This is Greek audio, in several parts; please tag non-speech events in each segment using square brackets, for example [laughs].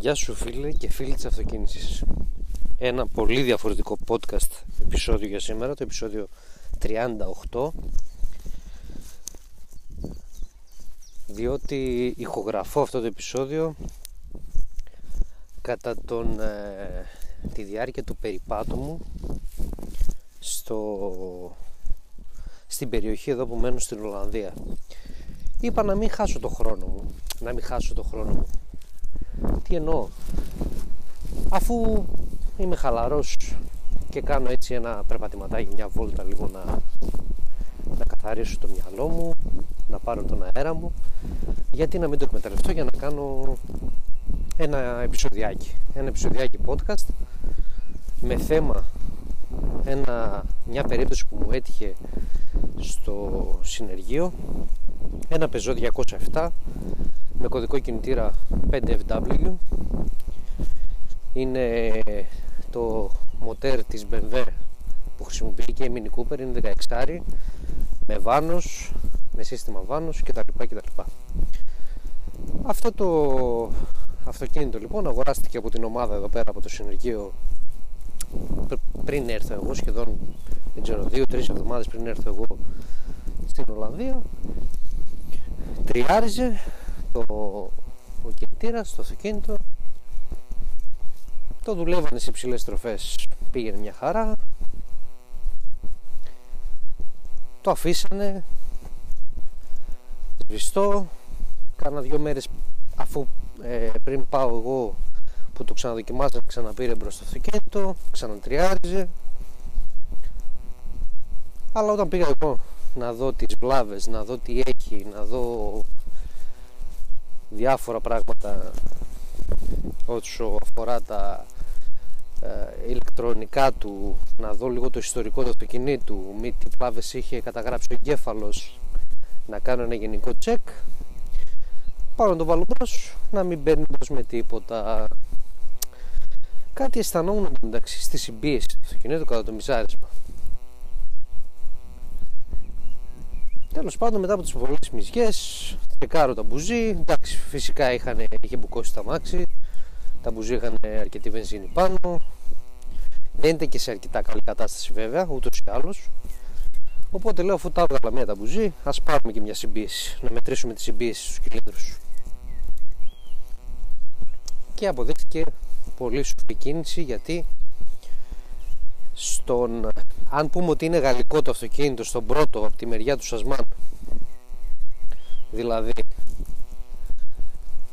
Γεια σου φίλε και φίλοι της αυτοκίνησης. Ένα πολύ διαφορετικό podcast επεισόδιο για σήμερα Το επεισόδιο 38 Διότι ηχογραφώ αυτό το επεισόδιο Κατά τον, ε, τη διάρκεια του περιπάτου μου στο, Στην περιοχή εδώ που μένω στην Ολλανδία. Είπα να μην χάσω το χρόνο μου Να μην χάσω το χρόνο μου τι εννοώ; Αφού είμαι χαλαρός και κάνω έτσι ένα περπατηματάκι, μια βόλτα λίγο να, να καθαρίσω το μυαλό μου, να πάρω τον αέρα μου, γιατί να μην το εκμεταλλευτώ για να κάνω ένα επεισοδιάκι, ένα επεισοδιάκι podcast με θέμα ένα, μια περίπτωση που μου έτυχε στο συνεργείο ένα πεζό 207 με κωδικό κινητήρα 5FW είναι το μοτέρ της BMW που χρησιμοποιεί και η Mini Cooper είναι 16 με βάνος, με σύστημα βάνος κτλ. κτλ. Αυτό το αυτοκίνητο λοιπόν αγοράστηκε από την ομάδα εδώ πέρα από το συνεργείο πριν έρθω εγώ σχεδόν δεν ξέρω δύο-τρεις εβδομάδες πριν έρθω εγώ στην Ολλανδία τριάριζε το, ο κινητήρας, το αυτοκίνητο. Το δουλεύανε σε υψηλές τροφές πήγαινε μια χαρά. Το αφήσανε. Σβηστό. Κάνα δυο μέρες αφού ε, πριν πάω εγώ που το ξαναδοκιμάζα ξαναπήρε μπρος το αυτοκίνητο ξανατριάριζε. Αλλά όταν πήγα εγώ να δω τις βλάβες, να δω τι έχει, να δω διάφορα πράγματα όσο αφορά τα ε, ηλεκτρονικά του, να δω λίγο το ιστορικό του αυτοκινήτου, μη τι πλάβες είχε καταγράψει ο εγκέφαλος, να κάνω ένα γενικό check, πάω να το βάλω μπρος, να μην μπαίνει μπρος με τίποτα. Κάτι αισθανόμουν εντάξει στη συμπίεση του αυτοκινήτου κατά το μισάρισμα. Τέλος πάντων μετά από τις πολλές μυζιές Τσεκάρω τα μπουζί. Εντάξει φυσικά είχαν, είχε μπουκώσει τα μάξι. Τα μπουζί είχαν αρκετή βενζίνη πάνω. Δεν ήταν και σε αρκετά καλή κατάσταση βέβαια Ούτως ή άλλως. Οπότε λέω αφού τα έβγαλα μία τα μπουζί Ας πάρουμε και μια συμπίεση Να μετρήσουμε τη συμπίεση στους κυλίνδρους Και αποδείχθηκε πολύ σοφή κίνηση γιατί στον, αν πούμε ότι είναι γαλλικό το αυτοκίνητο στον πρώτο από τη μεριά του Σασμάν δηλαδή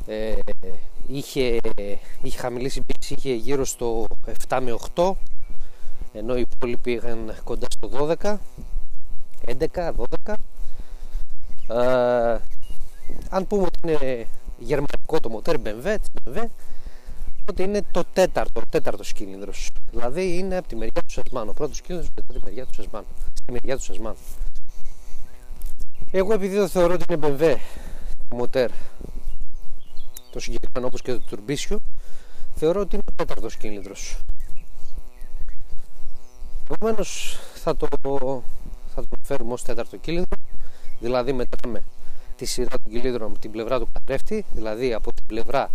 ε, είχε, είχε χαμηλή συμπίεση είχε γύρω στο 7 με 8 ενώ οι υπόλοιποι είχαν κοντά στο 12 11, 12 ε, αν πούμε ότι είναι γερμανικό το μοτέρ BMW, BMW ότι είναι το τέταρτο, τέταρτο κύλινδρο. Δηλαδή είναι από τη μεριά του Σασμάν. Ο πρώτος κύλινδρο από τη μεριά του Σασμάν. Στη μεριά του Σασμάν. Εγώ επειδή το θεωρώ ότι είναι BMW το μοτέρ το συγκεκριμένο όπως και το τουρμπίσιο θεωρώ ότι είναι ο τέταρτος κύλινδρος Επομένως θα το, θα το φέρουμε ως τέταρτο κύλινδρο δηλαδή μετράμε τη σειρά των κύλινδρων από την πλευρά του καθρέφτη δηλαδή από την πλευρά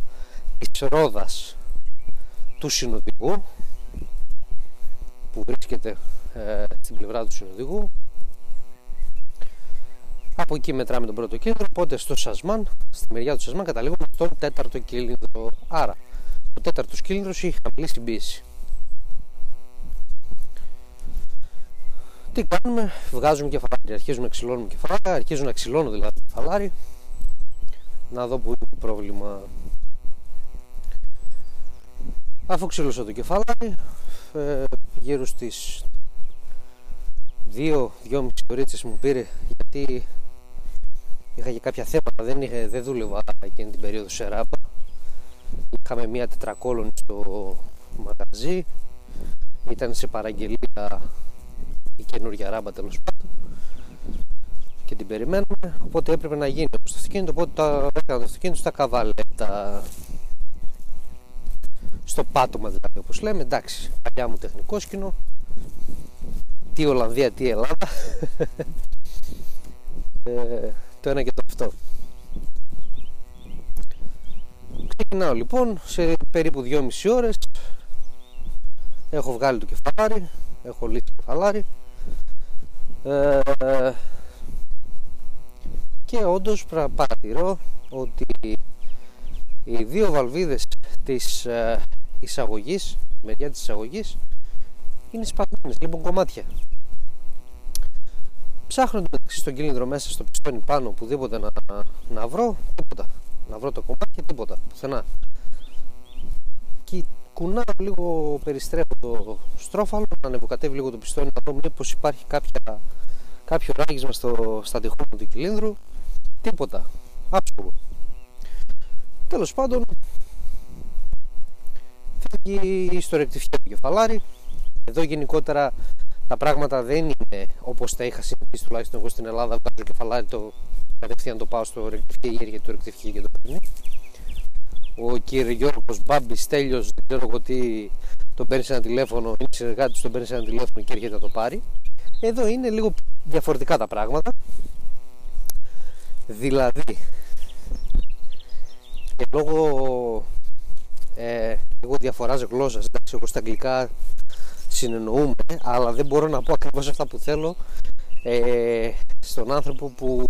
της ρόδας του συνοδηγού που βρίσκεται ε, στην πλευρά του συνοδηγού. Από εκεί μετράμε τον πρώτο κίνητρο οπότε στο Σασμάν, στη μεριά του Σασμάν καταλήγουμε στον τέταρτο κύλινδρο άρα ο τέταρτος κύλινδρος έχει χαμηλή συμπίεση. Τι κάνουμε, βγάζουμε κεφαλάρι, αρχίζουμε να ξυλώνουμε κεφαλάρι, αρχίζω να ξυλώνω δηλαδή κεφαλάρι. Να δω που είναι το πρόβλημα Αφού ξύλωσα το κεφάλι, ε, γύρω στις 2-2,5 ωρίτσες μου πήρε γιατί είχα και κάποια θέματα, δεν, είχε, δεν δούλευα εκείνη την περίοδο σε ράπα. Είχαμε μία τετρακόλωνη στο μαγαζί, ήταν σε παραγγελία η καινούργια ράμπα τέλος πάντων και την περιμένουμε, οπότε έπρεπε να γίνει το αυτοκίνητο, οπότε τα έκανα το αυτοκίνητο στα καβάλετα στο πάτωμα δηλαδή όπως λέμε. Εντάξει παλιά μου τεχνικό σκηνό. Τι Ολλανδία τι Ελλάδα. [laughs] Ε, το ένα και το αυτό. Ξεκινάω λοιπόν σε περίπου 2,5 ώρες. Έχω βγάλει το κεφαλάρι Έχω λύσει το κεφαλάρι. Ε, Και όντως παρατηρώ ότι οι δύο βαλβίδες της ε, εισαγωγής μεριά της εισαγωγής είναι σπασμένες, λοιπόν κομμάτια. Ψάχνω το στον κύλινδρο μέσα στο πιστόνι πάνω οπουδήποτε να, να βρω τίποτα. Να βρω το κομμάτι τίποτα πουθενά. Και κουνάω λίγο περιστρέφω το στρόφαλο να ανεβοκατεύει λίγο το πιστόνι να δω μήπως υπάρχει κάποια, κάποιο ράγισμα στο, στα τυχόνα του κυλίνδρου. Τίποτα. Άψογο. Τέλος πάντων φεύγει στο ρεκτιφιέ του κεφαλάρι εδώ γενικότερα τα πράγματα δεν είναι όπως τα είχα συνηθίσει τουλάχιστον εγώ στην Ελλάδα βγάζω κεφαλάρι το κατευθείαν το πάω στο ρεκτιφιέ ή έρχεται το ρεκτιφιέ και το παίρνει ο κύριε Γιώργος Μπάμπης τέλειος δεν ξέρω εγώ τι τον παίρνεις σε ένα τηλέφωνο είναι συνεργάτης τον παίρνεις σε ένα τηλέφωνο και έρχεται να το πάρει. Εδώ είναι λίγο διαφορετικά τα πράγματα. Δηλαδή και λόγω ε, λίγο διαφοράς γλώσσας εντάξει εγώ στα αγγλικά συνεννοούμε αλλά δεν μπορώ να πω ακριβώς αυτά που θέλω ε, στον άνθρωπο που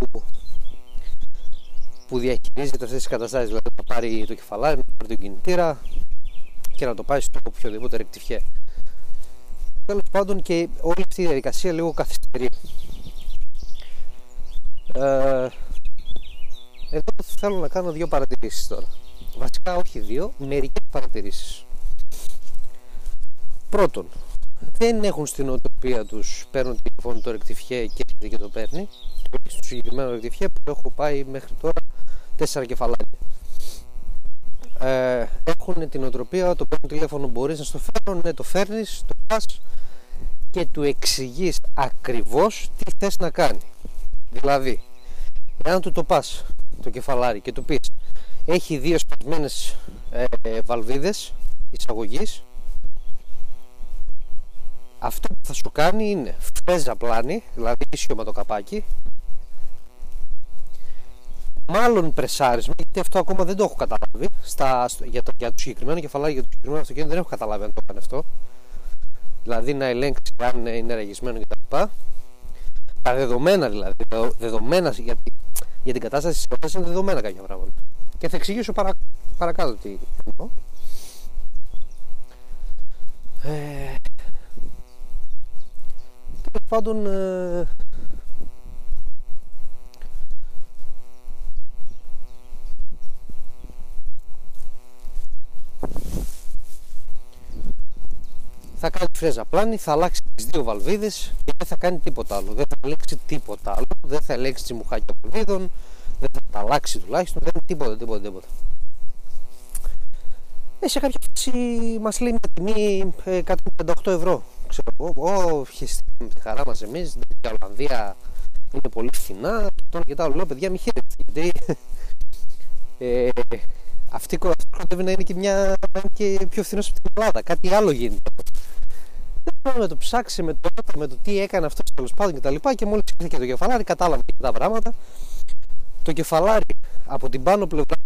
που διαχειρίζεται αυτές τις καταστάσεις. Δηλαδή να πάρει το κεφαλάρι, να πάρει τον κινητήρα και να το πάει στο οποιοδήποτε ρεκτιφιέ τέλος πάντων και όλη αυτή η διαδικασία λίγο καθυστερεί. Ε, εδώ θέλω να κάνω δύο παρατηρήσεις τώρα βασικά όχι δύο, μερικές παρατηρήσεις. Πρώτον δεν έχουν στην οτροπία τους παίρνουν τηλεφώνο το ρεκτιφιέ και έρχεται και το παίρνει. Στο συγκεκριμένο ρεκτιφιέ που έχω πάει μέχρι τώρα τέσσερα κεφαλάκια. Ε, έχουν την οτροπία το παίρνουν τηλέφωνο μπορείς να στο φέρω ναι το φέρνεις, το πας και του εξηγείς ακριβώς τι θες να κάνει. Δηλαδή εάν του το πας το κεφαλάρι και του πεις έχει δύο σπασμένες ε, βαλβίδες εισαγωγής. Αυτό που θα σου κάνει είναι φρέζα πλάνη δηλαδή ίσιο το καπάκι. Μάλλον πρεσάρισμα γιατί αυτό ακόμα δεν το έχω καταλάβει. Στα, για, το, για το συγκεκριμένο κεφαλάκι για το συγκεκριμένο αυτοκίνητο δεν έχω καταλάβει αν το κάνει αυτό. Δηλαδή να ελέγξει αν είναι ραγισμένο κτλ τα δεδομένα δηλαδή δεδομένα για, για την κατάσταση της υπόθεσης είναι δεδομένα κάποια πράγματα και θα εξηγήσω παρα, παρακάτω τι εννοώ. Ε, τέλος πάντων ε, θα κάνει φρέζα πλάνη, θα αλλάξει τις δύο βαλβίδες και δεν θα κάνει τίποτα άλλο. Δεν θα αλλάξει τίποτα άλλο, δεν θα ελέγξει τη μουχάκια βαλβίδων, δεν θα τα αλλάξει τουλάχιστον, δεν τίποτα, τίποτα, τίποτα. Ε, σε κάποια φάση μας λέει μια τιμή 158 ε, ευρώ. Ξέρω εγώ, όχι με τη χαρά μας εμείς, η Ολλανδία είναι πολύ φθηνά. Τώρα κοιτάω, λέω παιδιά, μη χαίρετε. Γιατί ε, αυτή κοντεύει να είναι και, μια, και πιο φθηνός από την Ελλάδα. Κάτι άλλο γίνεται. Δεν μπορώ να το ψάξει με το, με το τι έκανε αυτός τέλος πάντων και τα λοιπά και μόλις ήρθε και το κεφαλάρι κατάλαβα και τα πράγματα το κεφαλάρι από την πάνω πλευρά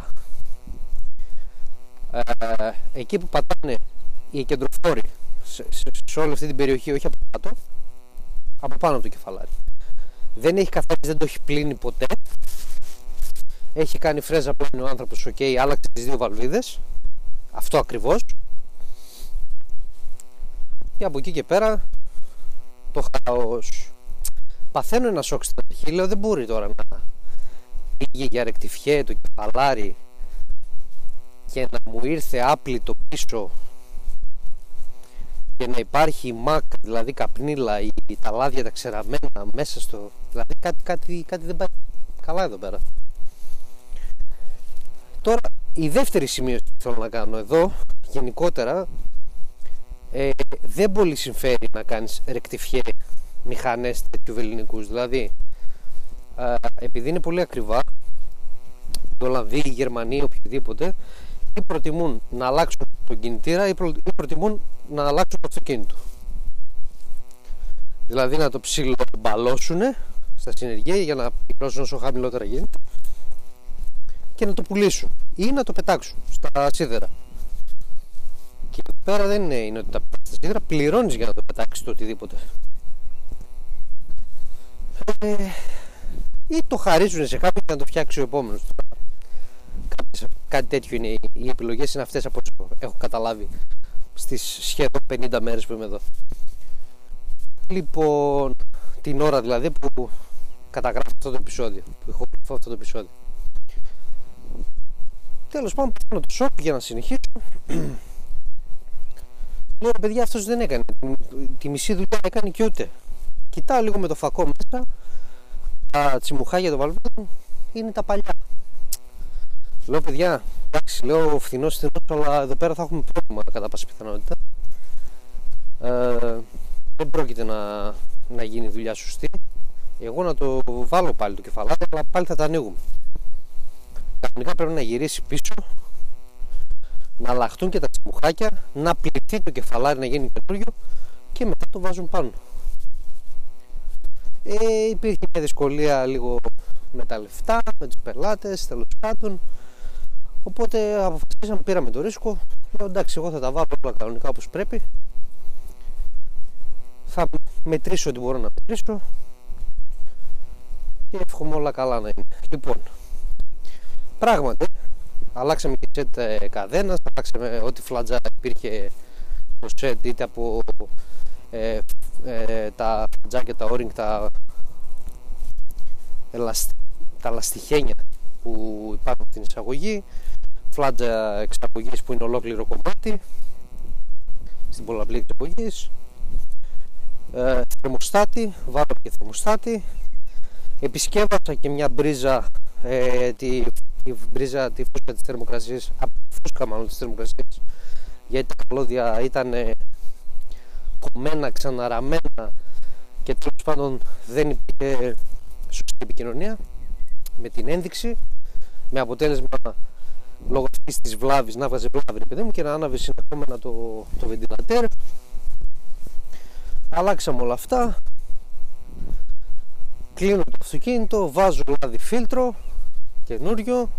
ε, εκεί που πατάνε οι κεντροφόροι σε, σε, σε, όλη αυτή την περιοχή όχι από κάτω από πάνω από το κεφαλάρι. Δεν έχει καθαρίσει, δεν το έχει πλύνει ποτέ. Έχει κάνει φρέζα πλάνη ο άνθρωπος ok, άλλαξε τις δύο βαλβίδες. Αυτό ακριβώς. Και από εκεί και πέρα το χάος. Παθαίνω ένα σοκ στην αρχή λέω δεν μπορεί τώρα να πήγε για ρεκτιφιέ το κεφαλάρι και να μου ήρθε άπλητο πίσω και να υπάρχει μάκ, δηλαδή καπνίλα ή τα λάδια τα ξεραμένα μέσα στο... Δηλαδή κάτι, κάτι, κάτι δεν πάει καλά εδώ πέρα. Τώρα η δεύτερη σημείωση που θέλω να κάνω εδώ γενικότερα ε, δεν πολύ συμφέρει να κάνεις ρεκτιφιέ μηχανές τέτοιου βεληνικούς δηλαδή επειδή είναι πολύ ακριβά οι Ολλανδοί, οι Γερμανοί, οποιοδήποτε ή προτιμούν να αλλάξουν τον κινητήρα ή, προτιμούν να αλλάξουν το αυτοκίνητο δηλαδή να το ψιλομπαλώσουν στα συνεργεία για να πληρώσουν όσο χαμηλότερα γίνεται και να το πουλήσουν ή να το πετάξουν στα σίδερα. Και εδώ πέρα δεν είναι, ότι τα πετάξεις στα σίδερα, πληρώνεις για να το πετάξεις το οτιδήποτε. Ε, ή το χαρίζουν σε κάποιον για να το φτιάξει ο επόμενος. Κάτι τέτοιο είναι. Οι επιλογές είναι αυτές από όσο έχω καταλάβει στις σχεδόν 50 μέρες που είμαι εδώ. Λοιπόν, την ώρα δηλαδή που καταγράφω αυτό το επεισόδιο, που έχω αυτό το επεισόδιο. Τέλος πάντων, πάνω το σοκ για να συνεχίσω. [clears throat] Λέω, παιδιά, αυτός δεν έκανε. Τη μισή δουλειά έκανε και ούτε. Κοιτάω λίγο με το φακό μέσα. Τα τσιμουχάγια των βαλβίδων είναι τα παλιά. Λέω, παιδιά, εντάξει, λέω φθηνός φθηνό, αλλά εδώ πέρα θα έχουμε πρόβλημα κατά πάσα πιθανότητα. Ε, δεν πρόκειται να, να γίνει δουλειά σωστή. Εγώ να το βάλω πάλι το κεφαλάκι, αλλά πάλι θα τα ανοίγουμε. Κανονικά πρέπει να γυρίσει πίσω, να αλλάχτούν και τα τσιμουχάκια, να πληθεί το κεφαλάρι να γίνει καινούριο και μετά το βάζουν πάνω. Ε, υπήρχε μια δυσκολία λίγο με τα λεφτά, με τους πελάτες, τέλος πάντων. Οπότε αποφασίσαμε, πήραμε το ρίσκο. Λέω εντάξει, εγώ θα τα βάλω όλα κανονικά όπως πρέπει. Θα μετρήσω ό,τι μπορώ να μετρήσω. Και εύχομαι όλα καλά να είναι. Λοιπόν, πράγματι, αλλάξαμε και σετ ε, καδένας, αλλάξαμε ό,τι φλατζά υπήρχε στο σετ είτε από ε, ε, τα φλατζάκια, τα όρινγκ, τα, τα λαστιχένια που υπάρχουν στην εισαγωγή φλάτζα εξαγωγής που είναι ολόκληρο κομμάτι στην πολλαπλή εξαγωγής. Ε, θερμοστάτη, βάλω και θερμοστάτη. Επισκέβασα και μια μπρίζα ε, τη, τη μπρίζα τη φούσκα της θερμοκρασίας φούσκα μάλλον της θερμοκρασίας γιατί τα καλώδια ήταν ε, κομμένα, ξαναραμένα και τέλος πάντων δεν υπήρχε σωστή επικοινωνία με την ένδειξη. Με αποτέλεσμα λόγω αυτή της βλάβης να βγάζει βλάβη παιδί μου και να άναβε συνεχόμενα το, το βεντιλατέρ αλλάξαμε όλα αυτά. Κλείνω το αυτοκίνητο βάζω λάδι φίλτρο καινούριο.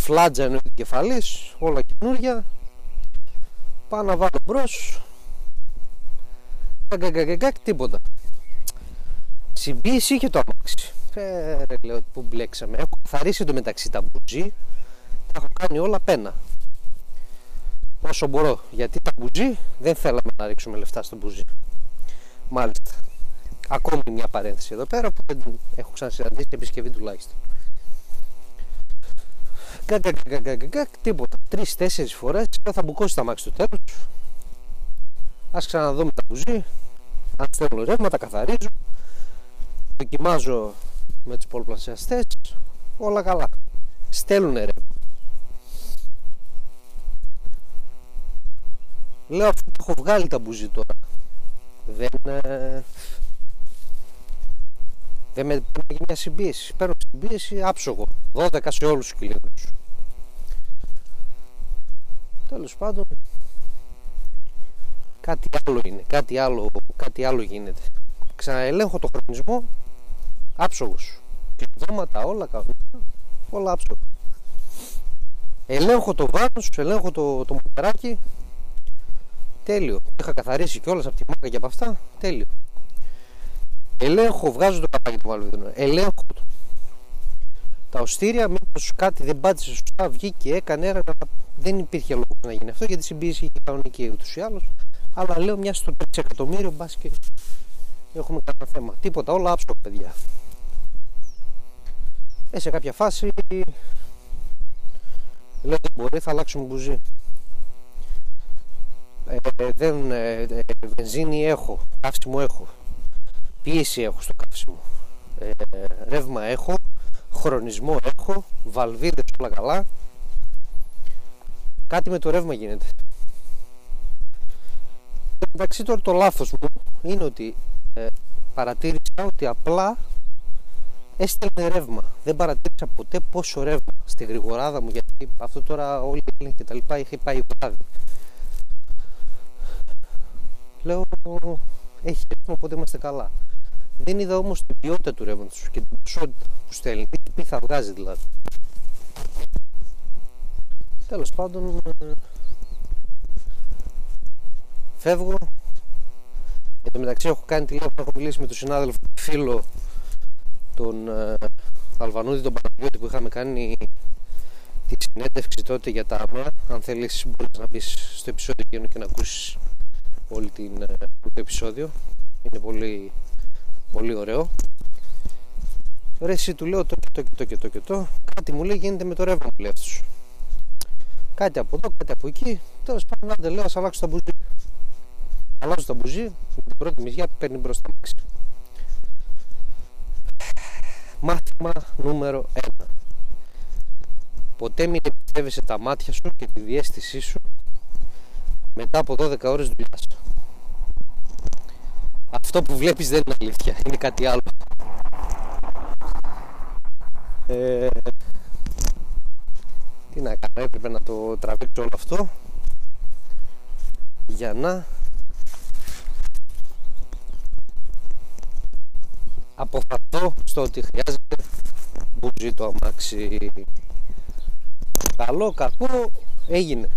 Φλάτζα εννοείται κεφαλής όλα καινούρια. Πάω να βάλω μπρος. Γκαγκαγκαγκακ τίποτα. Συμπίεση είχε το αμάξι. ε, ρε, λέω που μπλέξαμε. Έχω καθαρίσει το μεταξύ τα μπουζί. Τα έχω κάνει όλα πένα. Όσο μπορώ. Γιατί τα μπουζί δεν θέλαμε να ρίξουμε λεφτά στο μπουζί. Μάλιστα. Ακόμη μια παρένθεση εδώ πέρα που δεν έχω ξανασυναντήσει επισκευή τουλάχιστον. Γκαγκαγκαγκαγκαγκ τίποτα. Τρει-τέσσερι φορές θα μπουκώσει τα μάξι του τέλου. Α ξαναδούμε τα μπουζί. Αν στέλνω ρεύμα τα καθαρίζω. Δοκιμάζω με τους πολλαπλασιαστές όλα καλά. Στέλνουν ρεύμα λέω αφού έχω βγάλει τα μπουζί τώρα δεν ε, δεν με παίρνει μια συμπίεση. Παίρνω συμπίεση άψογο. 12 σε όλους τους κυλίνους τέλος πάντων κάτι άλλο είναι κάτι άλλο, κάτι άλλο γίνεται. Ξαναελέγχω το χρονισμό άψογος. Κλειδώματα όλα κάνουν όλα άψογα. Ελέγχω το βάρος ελέγχω το, το μοτεράκι τέλειο. Είχα καθαρίσει κιόλας από τη μάκα και από αυτά. Τέλειο. Ελέγχω βγάζω το καπάκι του βαλβίδου ελέγχω το. Τα οστήρια μήπως κάτι δεν πάτησε σωστά βγήκε έκανε ένα δεν υπήρχε λόγος να γίνει αυτό γιατί η συμπίεση είχε κανονική ούτως ή άλλως. Αλλά λέω μια στο 3 εκατομμύριο μπας και έχουμε κανένα θέμα. Τίποτα όλα άψογα παιδιά ε, σε κάποια φάση λέω δεν μπορεί θα αλλάξουμε μπουζί. Ε, δεν, ε, ε, βενζίνη έχω καύσιμο έχω πίεση έχω στο καύσιμο. Ε, ρεύμα έχω χρονισμό έχω βαλβίδες όλα καλά. Κάτι με το ρεύμα γίνεται. Εντάξει τώρα το λάθος μου είναι ότι ε, παρατήρησα ότι απλά έστελνε ρεύμα. Δεν παρατήρησα ποτέ πόσο ρεύμα στη γρηγοράδα μου γιατί αυτό τώρα όλοι οι και τα λοιπά είχε πάει βράδυ. Λέω έχει ρεύμα οπότε είμαστε καλά. Δεν είδα όμως την ποιότητα του ρεύματος και την ποσότητα που στέλνει. Τι θα βγάζει δηλαδή. Τέλος πάντων, ε, φεύγω. Εν τω μεταξύ έχω κάνει τηλέφωνο, έχω μιλήσει με τον συνάδελφο φίλο τον ε, Αλβανούδη τον Παναγιώτη που είχαμε κάνει τη συνέντευξη τότε για τα ΑΜΑ. Αν θέλεις μπορείς να μπεις στο επεισόδιο και να ακούσεις όλη την, ε, το επεισόδιο. Είναι πολύ, πολύ ωραίο. Ρε εσύ του λέω το και το και το και το και το. Κάτι μου λέει γίνεται με το ρεύμα μου λέει αυτός. Κάτι από εδώ, κάτι από εκεί. Τέλος πάντων, άντε λέω, ας αλλάξω τα μπουζί. Αλλάζω τα μπουζί, με την πρώτη μυζιά παίρνει μπροστά μάξι. Μάθημα νούμερο 1. Ποτέ μην εμπιστεύεσαι τα μάτια σου και τη διέστησή σου μετά από 12 ώρες δουλειάς. Αυτό που βλέπεις δεν είναι αλήθεια, είναι κάτι άλλο. Ε, τι να κάνω, έπρεπε να το τραβήξω όλο αυτό για να αποφαθώ στο ότι χρειάζεται μπουζί το αμάξι. Καλό, κακό, έγινε.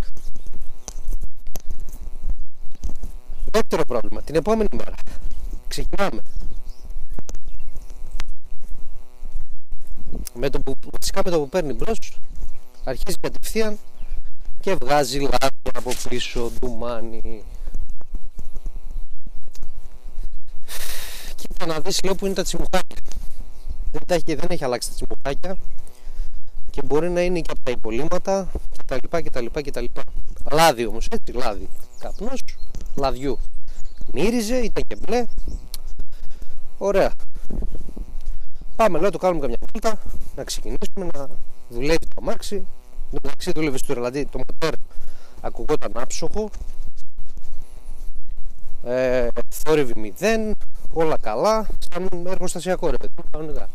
Δεύτερο πρόβλημα, την επόμενη μέρα. Ξεκινάμε. Με το που, βασικά με το που παίρνει μπρος αρχίζει κατευθείαν και βγάζει λάδι από πίσω, ντουμάνι να δεις λέω που είναι τα τσιμουχάκια δεν, τα έχει, δεν έχει αλλάξει τα τσιμουχάκια και μπορεί να είναι και από τα υπολείμματα κτλ κτλ λοιπά λάδι όμως έτσι λάδι. Καπνός λαδιού. Μύριζε ήταν και μπλε. Ωραία. Πάμε λέω το κάνουμε καμιά βόλτα να ξεκινήσουμε να δουλεύει το αμάξι. Το μεταξύ δούλευε στο δηλαδή το μοτέρ ακουγόταν άψογο. Ε, θόρυβη μηδέν όλα καλά σαν εργοστασιακό ρε παιδί κανονικά.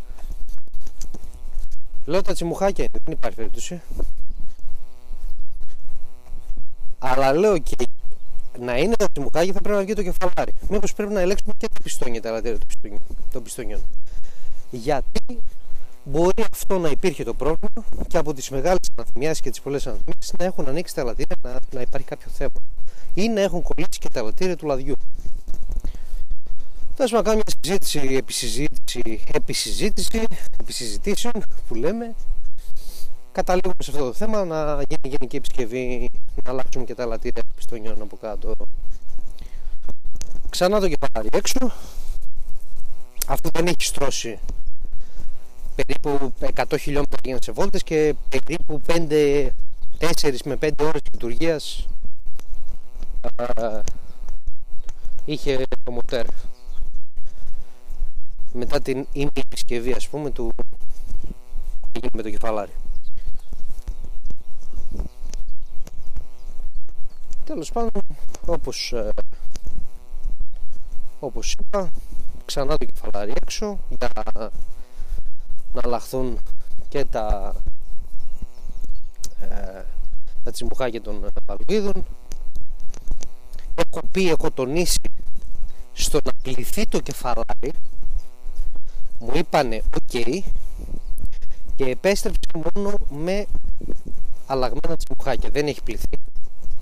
Λέω τα τσιμουχάκια είναι δεν υπάρχει περίπτωση. Αλλά λέω και να είναι το τσιμουχάκι θα πρέπει να βγει το κεφαλάρι. Μήπως πρέπει να ελέγξουμε και τα πιστόνια τα ελαττήρια των πιστονιών γιατί μπορεί αυτό να υπήρχε το πρόβλημα και από τις μεγάλες αναθυμιάσεις και τις πολλές αναθυμιάσεις να έχουν ανοίξει τα ελαττήρια να, να υπάρχει κάποιο θέμα ή να έχουν κολλήσει και τα ελαττήρια του λαδιού. Θα να κάνω μια συζήτηση, επισυζήτηση, επισυζήτηση, επισυζητήσεων που λέμε. Καταλήγουμε σε αυτό το θέμα να γίνει γενική επισκευή, να αλλάξουμε και τα ελαττήρια πιστονιών από κάτω. Ξανά το κεφάλι έξω. Αυτό δεν έχει στρώσει περίπου 100 χιλιόμετρα γίνανε σε βόλτες και περίπου 5, 4 με 5 ώρες λειτουργίας είχε το μοτέρ μετά την ήμι επισκευή ας πούμε του έγινε με το κεφαλάρι. Τέλος πάντων όπως ε, όπως είπα ξανά το κεφαλάρι έξω για να αλλάχθουν και τα ε, τα τσιμπουχάκια των παλουίδων. Έχω πει, έχω τονίσει στο να πληθεί το κεφαλάρι μου είπανε ok και επέστρεψε μόνο με αλλαγμένα τσιμπουχάκια. Δεν έχει πληθεί.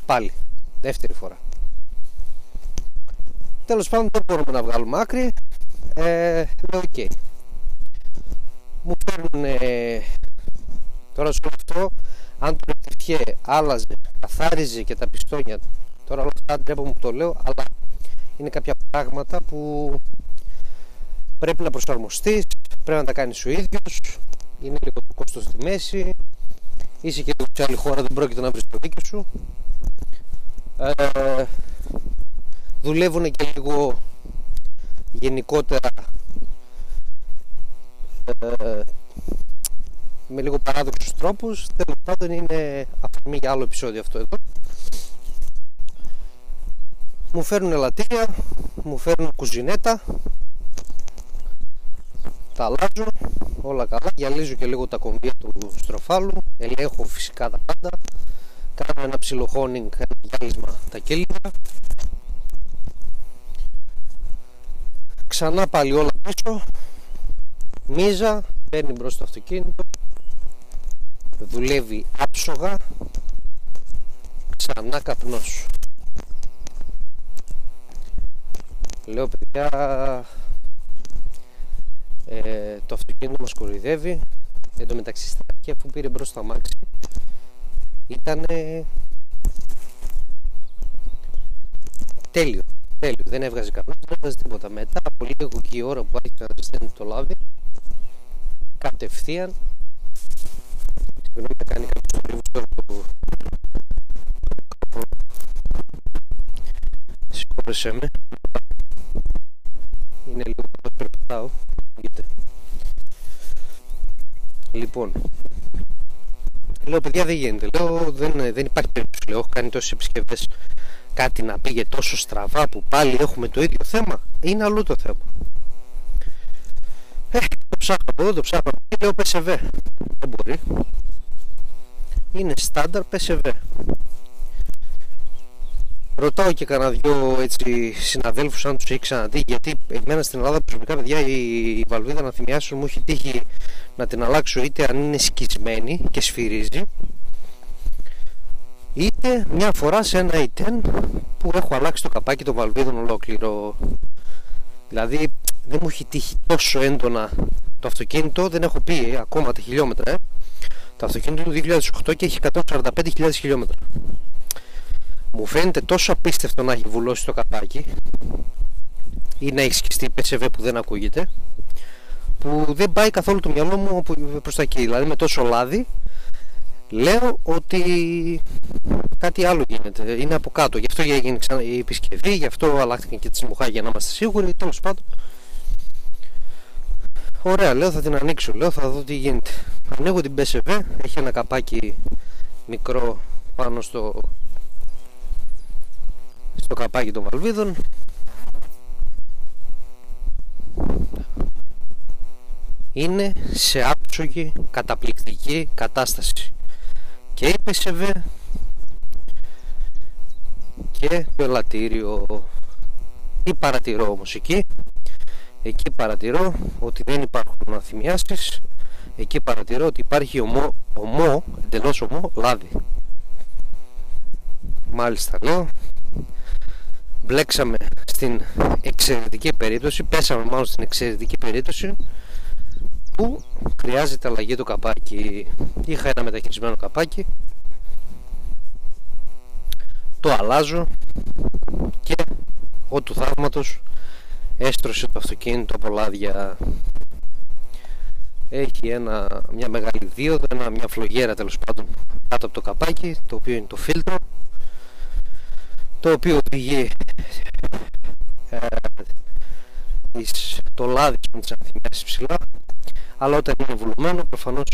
Πάλι. Δεύτερη φορά. Τέλος πάντων δεν μπορούμε να βγάλουμε άκρη. Ε, λέω ok μου φέρνουν τώρα σου αυτό αν το πετυχέ άλλαζε, καθάριζε και τα πιστόνια τώρα όλα αυτά ντρέπω μου το λέω αλλά είναι κάποια πράγματα που πρέπει να προσαρμοστείς πρέπει να τα κάνεις ο ίδιος είναι λίγο το κόστος στη μέση. Είσαι και λίγο σε άλλη χώρα δεν πρόκειται να βρεις το δίκιο σου. Ε, δουλεύουν και λίγο γενικότερα ε, με λίγο παράδοξους τρόπους. Τέλος πάντων είναι αφορμή για άλλο επεισόδιο αυτό εδώ. Μου φέρνουν ελαττήρια μου φέρνουν κουζινέτα τα αλλάζω όλα καλά. Γυαλίζω και λίγο τα κομπία του στροφάλου. Ελέγχω φυσικά τα πάντα. Κάνω ένα ψηλό χόνινγκ ένα γυάλισμα τα κέλυβα ξανά πάλι όλα πίσω. Μίζα παίρνει μπρος το αυτοκίνητο. Δουλεύει άψογα. Ξανά καπνός. Λέω παιδιά ε, το αυτοκίνητο μας κοροϊδεύει. Εν τω μεταξύ στην αρχή αφού πήρε μπρος το αμάξι ήταν τέλειο, τέλειο. Δεν έβγαζε κανένας δεν έβγαζε τίποτα. Μετά από λίγο ώρα που άρχισε να ζεσταίνει το λάδι κατευθείαν συγγνώμη να κάνει κάποιος θορύβους τώρα το συγχώρεσέ με. Είναι λίγο που περπατάω λοιπόν. Λέω παιδιά δεν γίνεται. Λέω δεν, δεν υπάρχει περίπτωση. Λέω έχω κάνει τόσες επισκευές. Κάτι να πήγε τόσο στραβά που πάλι έχουμε το ίδιο θέμα. Είναι αλλού το θέμα. Ε, το ψάχνω από εδώ, το ψάχνω από εκεί, λέω PSV. Δεν μπορεί. Είναι στάνταρ PSV. Ρωτάω και κανένα δυο έτσι, συναδέλφους αν τους έχει ξαναδεί γιατί εμένα στην Ελλάδα προσωπικά παιδιά η, η βαλβίδα να θυμιάσω μου έχει τύχει να την αλλάξω είτε αν είναι σκισμένη και σφυρίζει είτε μια φορά σε ένα E10 που έχω αλλάξει το καπάκι των βαλβίδων ολόκληρο δηλαδή δεν μου έχει τύχει τόσο έντονα το αυτοκίνητο, δεν έχω πει ακόμα τα χιλιόμετρα. Ε. Το αυτοκίνητο του 2008 και έχει 145.000 χιλιόμετρα. Μου φαίνεται τόσο απίστευτο να έχει βουλώσει το καπάκι ή να έχει σκιστεί PSV που δεν ακούγεται που δεν πάει καθόλου το μυαλό μου προς τα εκεί. Δηλαδή με τόσο λάδι λέω ότι κάτι άλλο γίνεται. Είναι από κάτω. Γι' αυτό έγινε ξανά η επισκευή, γι' αυτό αλλάχθηκαν και τις μουχάγια να είμαστε σίγουροι. Τέλος πάντων Ωραία, λέω θα την ανοίξω, λέω θα δω τι γίνεται. Ανοίγω την PSV, έχει ένα καπάκι μικρό πάνω στο, στο καπάκι των βαλβίδων. Είναι σε άψογη, καταπληκτική κατάσταση. Και η PSV και το ελαττήριο. Τι παρατηρώ όμως εκεί; Εκεί παρατηρώ ότι δεν υπάρχουν αθυμιάσεις εκεί παρατηρώ ότι υπάρχει ομό, ομό εντελώς ομό λάδι μάλιστα λέω μπλέξαμε στην εξαιρετική περίπτωση πέσαμε μάλλον στην εξαιρετική περίπτωση που χρειάζεται αλλαγή το καπάκι. Είχα ένα μεταχειρισμένο καπάκι το αλλάζω και ο του θαύματος έστρωσε το αυτοκίνητο από λάδια. Έχει ένα, μια μεγάλη δίωδο, ένα, μια φλογέρα τέλος πάντων κάτω από το καπάκι το οποίο είναι το φίλτρο το οποίο οδηγεί ε, το λάδι με τις ανθυμιάσεις ψηλά αλλά όταν είναι βουλωμένο προφανώς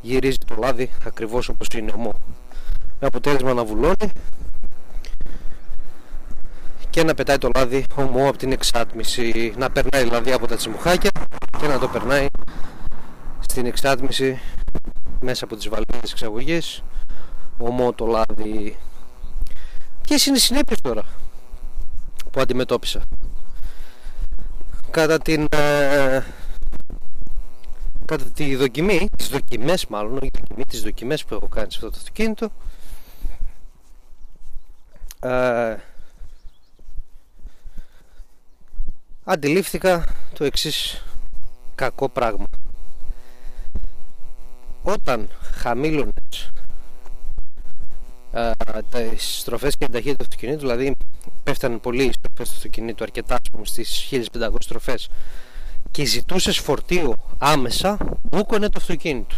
γυρίζει το λάδι ακριβώς όπως είναι ομό. Με αποτέλεσμα να βουλώνει και να πετάει το λάδι ομό από την εξάτμιση να περνάει δηλαδή από τα τσιμουχάκια και να το περνάει στην εξάτμιση μέσα από τις βαλβίδες εξαγωγής ομό το λάδι ποιες είναι οι συνέπειες τώρα που αντιμετώπισα. Κατά την ε, κατά τη δοκιμή τις δοκιμές μάλλον όχι δοκιμή, τις δοκιμές που έχω κάνει σε αυτό το αυτοκίνητο ε, αντιλήφθηκα το εξής κακό πράγμα. Όταν χαμήλωνες τα στροφές και την ταχύτητα του αυτοκινήτου δηλαδή πέφτανε πολύ οι στροφές του αυτοκινήτου αρκετά πούμε, στις 1500 στροφές. Και ζητούσες φορτίο άμεσα μπούκωνε το αυτοκίνητο.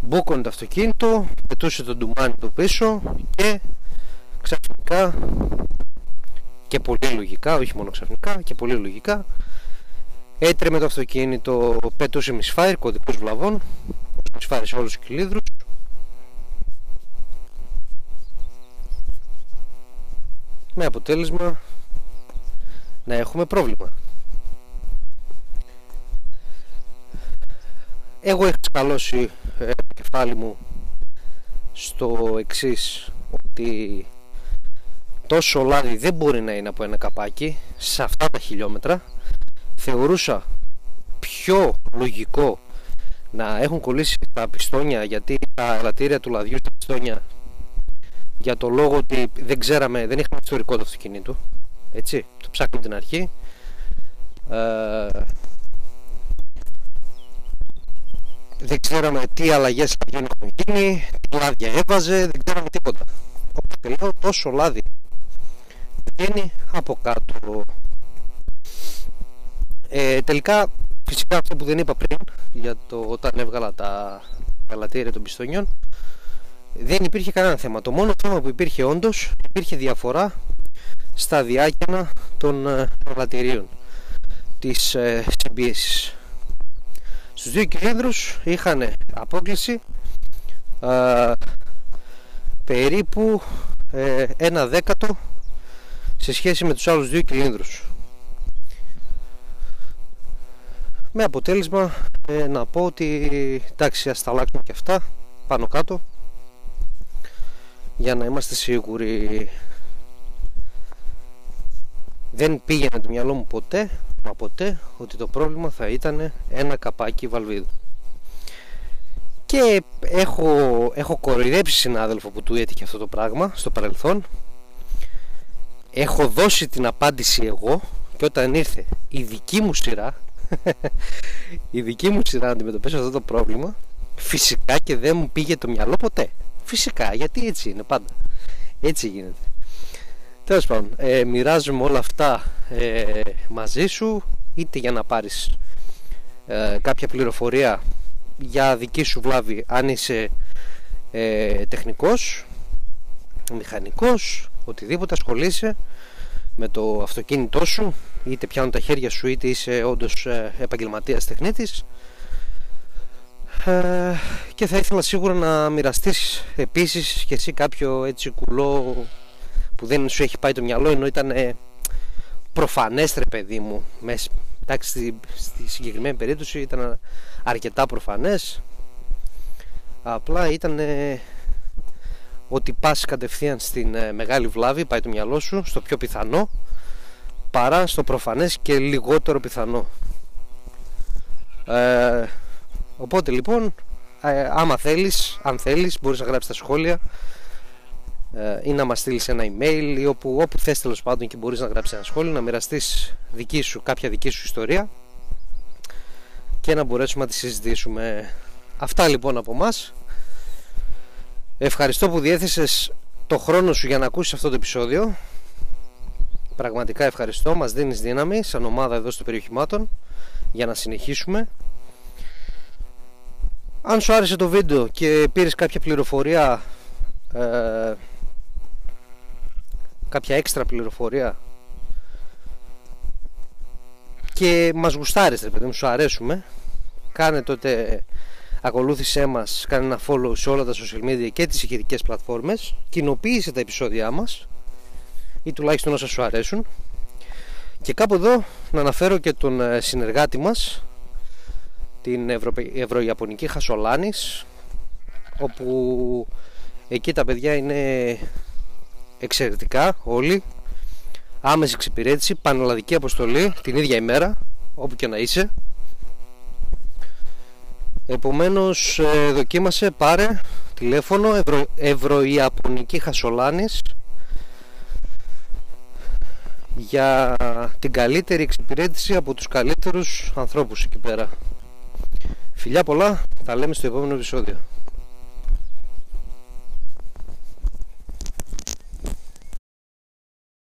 Μπούκωνε το αυτοκίνητο πετούσε το ντουμάνι του πίσω και ξαφνικά και πολύ λογικά, όχι μόνο ξαφνικά και πολύ λογικά έτρεμε το αυτοκίνητο, πετούσε μισφάιρ, κωδικούς βλαβών μισφάιρ σε όλους τους κυλίδρους με αποτέλεσμα να έχουμε πρόβλημα. Εγώ έχω σκαλώσει ε, το κεφάλι μου στο εξής ότι τόσο λάδι δεν μπορεί να είναι από ένα καπάκι σε αυτά τα χιλιόμετρα. Θεωρούσα πιο λογικό να έχουν κολλήσει τα πιστόνια γιατί τα ελαττήρια του λαδιού στα πιστόνια για το λόγο ότι δεν ξέραμε, δεν είχαμε ιστορικό του αυτοκινήτου έτσι, το ψάχνουμε την αρχή. Ε, δεν ξέραμε τι αλλαγές θα γίνουν γίνει, τι λάδια έβαζε, δεν ξέραμε τίποτα. Οπότε λέω τόσο λάδι βγαίνει από κάτω. Ε, τελικά φυσικά αυτό που δεν είπα πριν για το όταν έβγαλα τα γαλατήρια των πιστονιών δεν υπήρχε κανένα θέμα. Το μόνο θέμα που υπήρχε όντως υπήρχε διαφορά στα διάκαινα των ε, γαλατηρίων της ε, συμπίεσης. Στους δύο κυλίνδρους είχαν απόκληση ε, περίπου ε, ένα δέκατο σε σχέση με τους άλλους δύο κυλίνδρους. Με αποτέλεσμα ε, να πω ότι εντάξει ας τα αλλάξουμε και αυτά πάνω κάτω για να είμαστε σίγουροι. Δεν πήγαινε το μυαλό μου ποτέ μα ποτέ ότι το πρόβλημα θα ήταν ένα καπάκι βαλβίδου. Και έχω, έχω κοροϊδέψει συνάδελφο που του έτυχε αυτό το πράγμα στο παρελθόν. Έχω δώσει την απάντηση εγώ και όταν ήρθε η δική μου σειρά [laughs] η δική μου σειρά να αντιμετωπίσω αυτό το πρόβλημα φυσικά και δεν μου πήγε το μυαλό ποτέ φυσικά γιατί έτσι είναι πάντα. Έτσι γίνεται. Τέλος πάντων, ε, μοιράζομαι όλα αυτά ε, μαζί σου είτε για να πάρεις ε, κάποια πληροφορία για δική σου βλάβη αν είσαι ε, τεχνικός, μηχανικός, οτιδήποτε ασχολείσαι με το αυτοκίνητό σου είτε πιάνουν τα χέρια σου είτε είσαι όντως ε, επαγγελματίας τεχνίτης ε, και θα ήθελα σίγουρα να μοιραστείς επίσης και εσύ κάποιο έτσι κουλό που δεν σου έχει πάει το μυαλό ενώ ήταν ε, προφανές ρε παιδί μου. Μες, εντάξει, στη, στη συγκεκριμένη περίπτωση ήταν αρκετά προφανές. Απλά ήταν ότι πας κατευθείαν στην ε, μεγάλη βλάβη πάει το μυαλό σου στο πιο πιθανό παρά στο προφανές και λιγότερο πιθανό. Ε, οπότε λοιπόν ε, άμα θέλεις αν θέλεις μπορείς να γράψεις τα σχόλια ε, ή να μας στείλεις ένα email ή όπου, όπου θες τέλος πάντων και μπορείς να γράψεις ένα σχόλιο να μοιραστείς δική σου, κάποια δική σου ιστορία και να μπορέσουμε να τη συζητήσουμε. Αυτά λοιπόν από μας ευχαριστώ που διέθεσες το χρόνο σου για να ακούσεις αυτό το επεισόδιο. Πραγματικά ευχαριστώ. Μας δίνεις δύναμη σαν ομάδα εδώ στο περιοχημάτων για να συνεχίσουμε αν σου άρεσε το βίντεο και πήρες κάποια πληροφορία ε, κάποια έξτρα πληροφορία και μας γουστάρεις ρε παιδί μου, σου αρέσουμε κάνε τότε ακολούθησέ μας, κάνε ένα follow σε όλα τα social media και τις ηχητικές πλατφόρμες κοινοποίησε τα επεισόδια μας ή τουλάχιστον όσα σου αρέσουν. Και κάπου εδώ να αναφέρω και τον ε, συνεργάτη μας την Ευρω... Ευρωιαπωνική Χασολάνης όπου εκεί τα παιδιά είναι εξαιρετικά όλοι. Άμεση εξυπηρέτηση, πανελλαδική αποστολή την ίδια ημέρα όπου και να είσαι. Επομένως ε, δοκίμασε πάρε τηλέφωνο Ευρω... Ευρωιαπωνική Χασολάνης για την καλύτερη εξυπηρέτηση από τους καλύτερους ανθρώπους εκεί πέρα Φιλιά πολλά, τα λέμε στο επόμενο επεισόδιο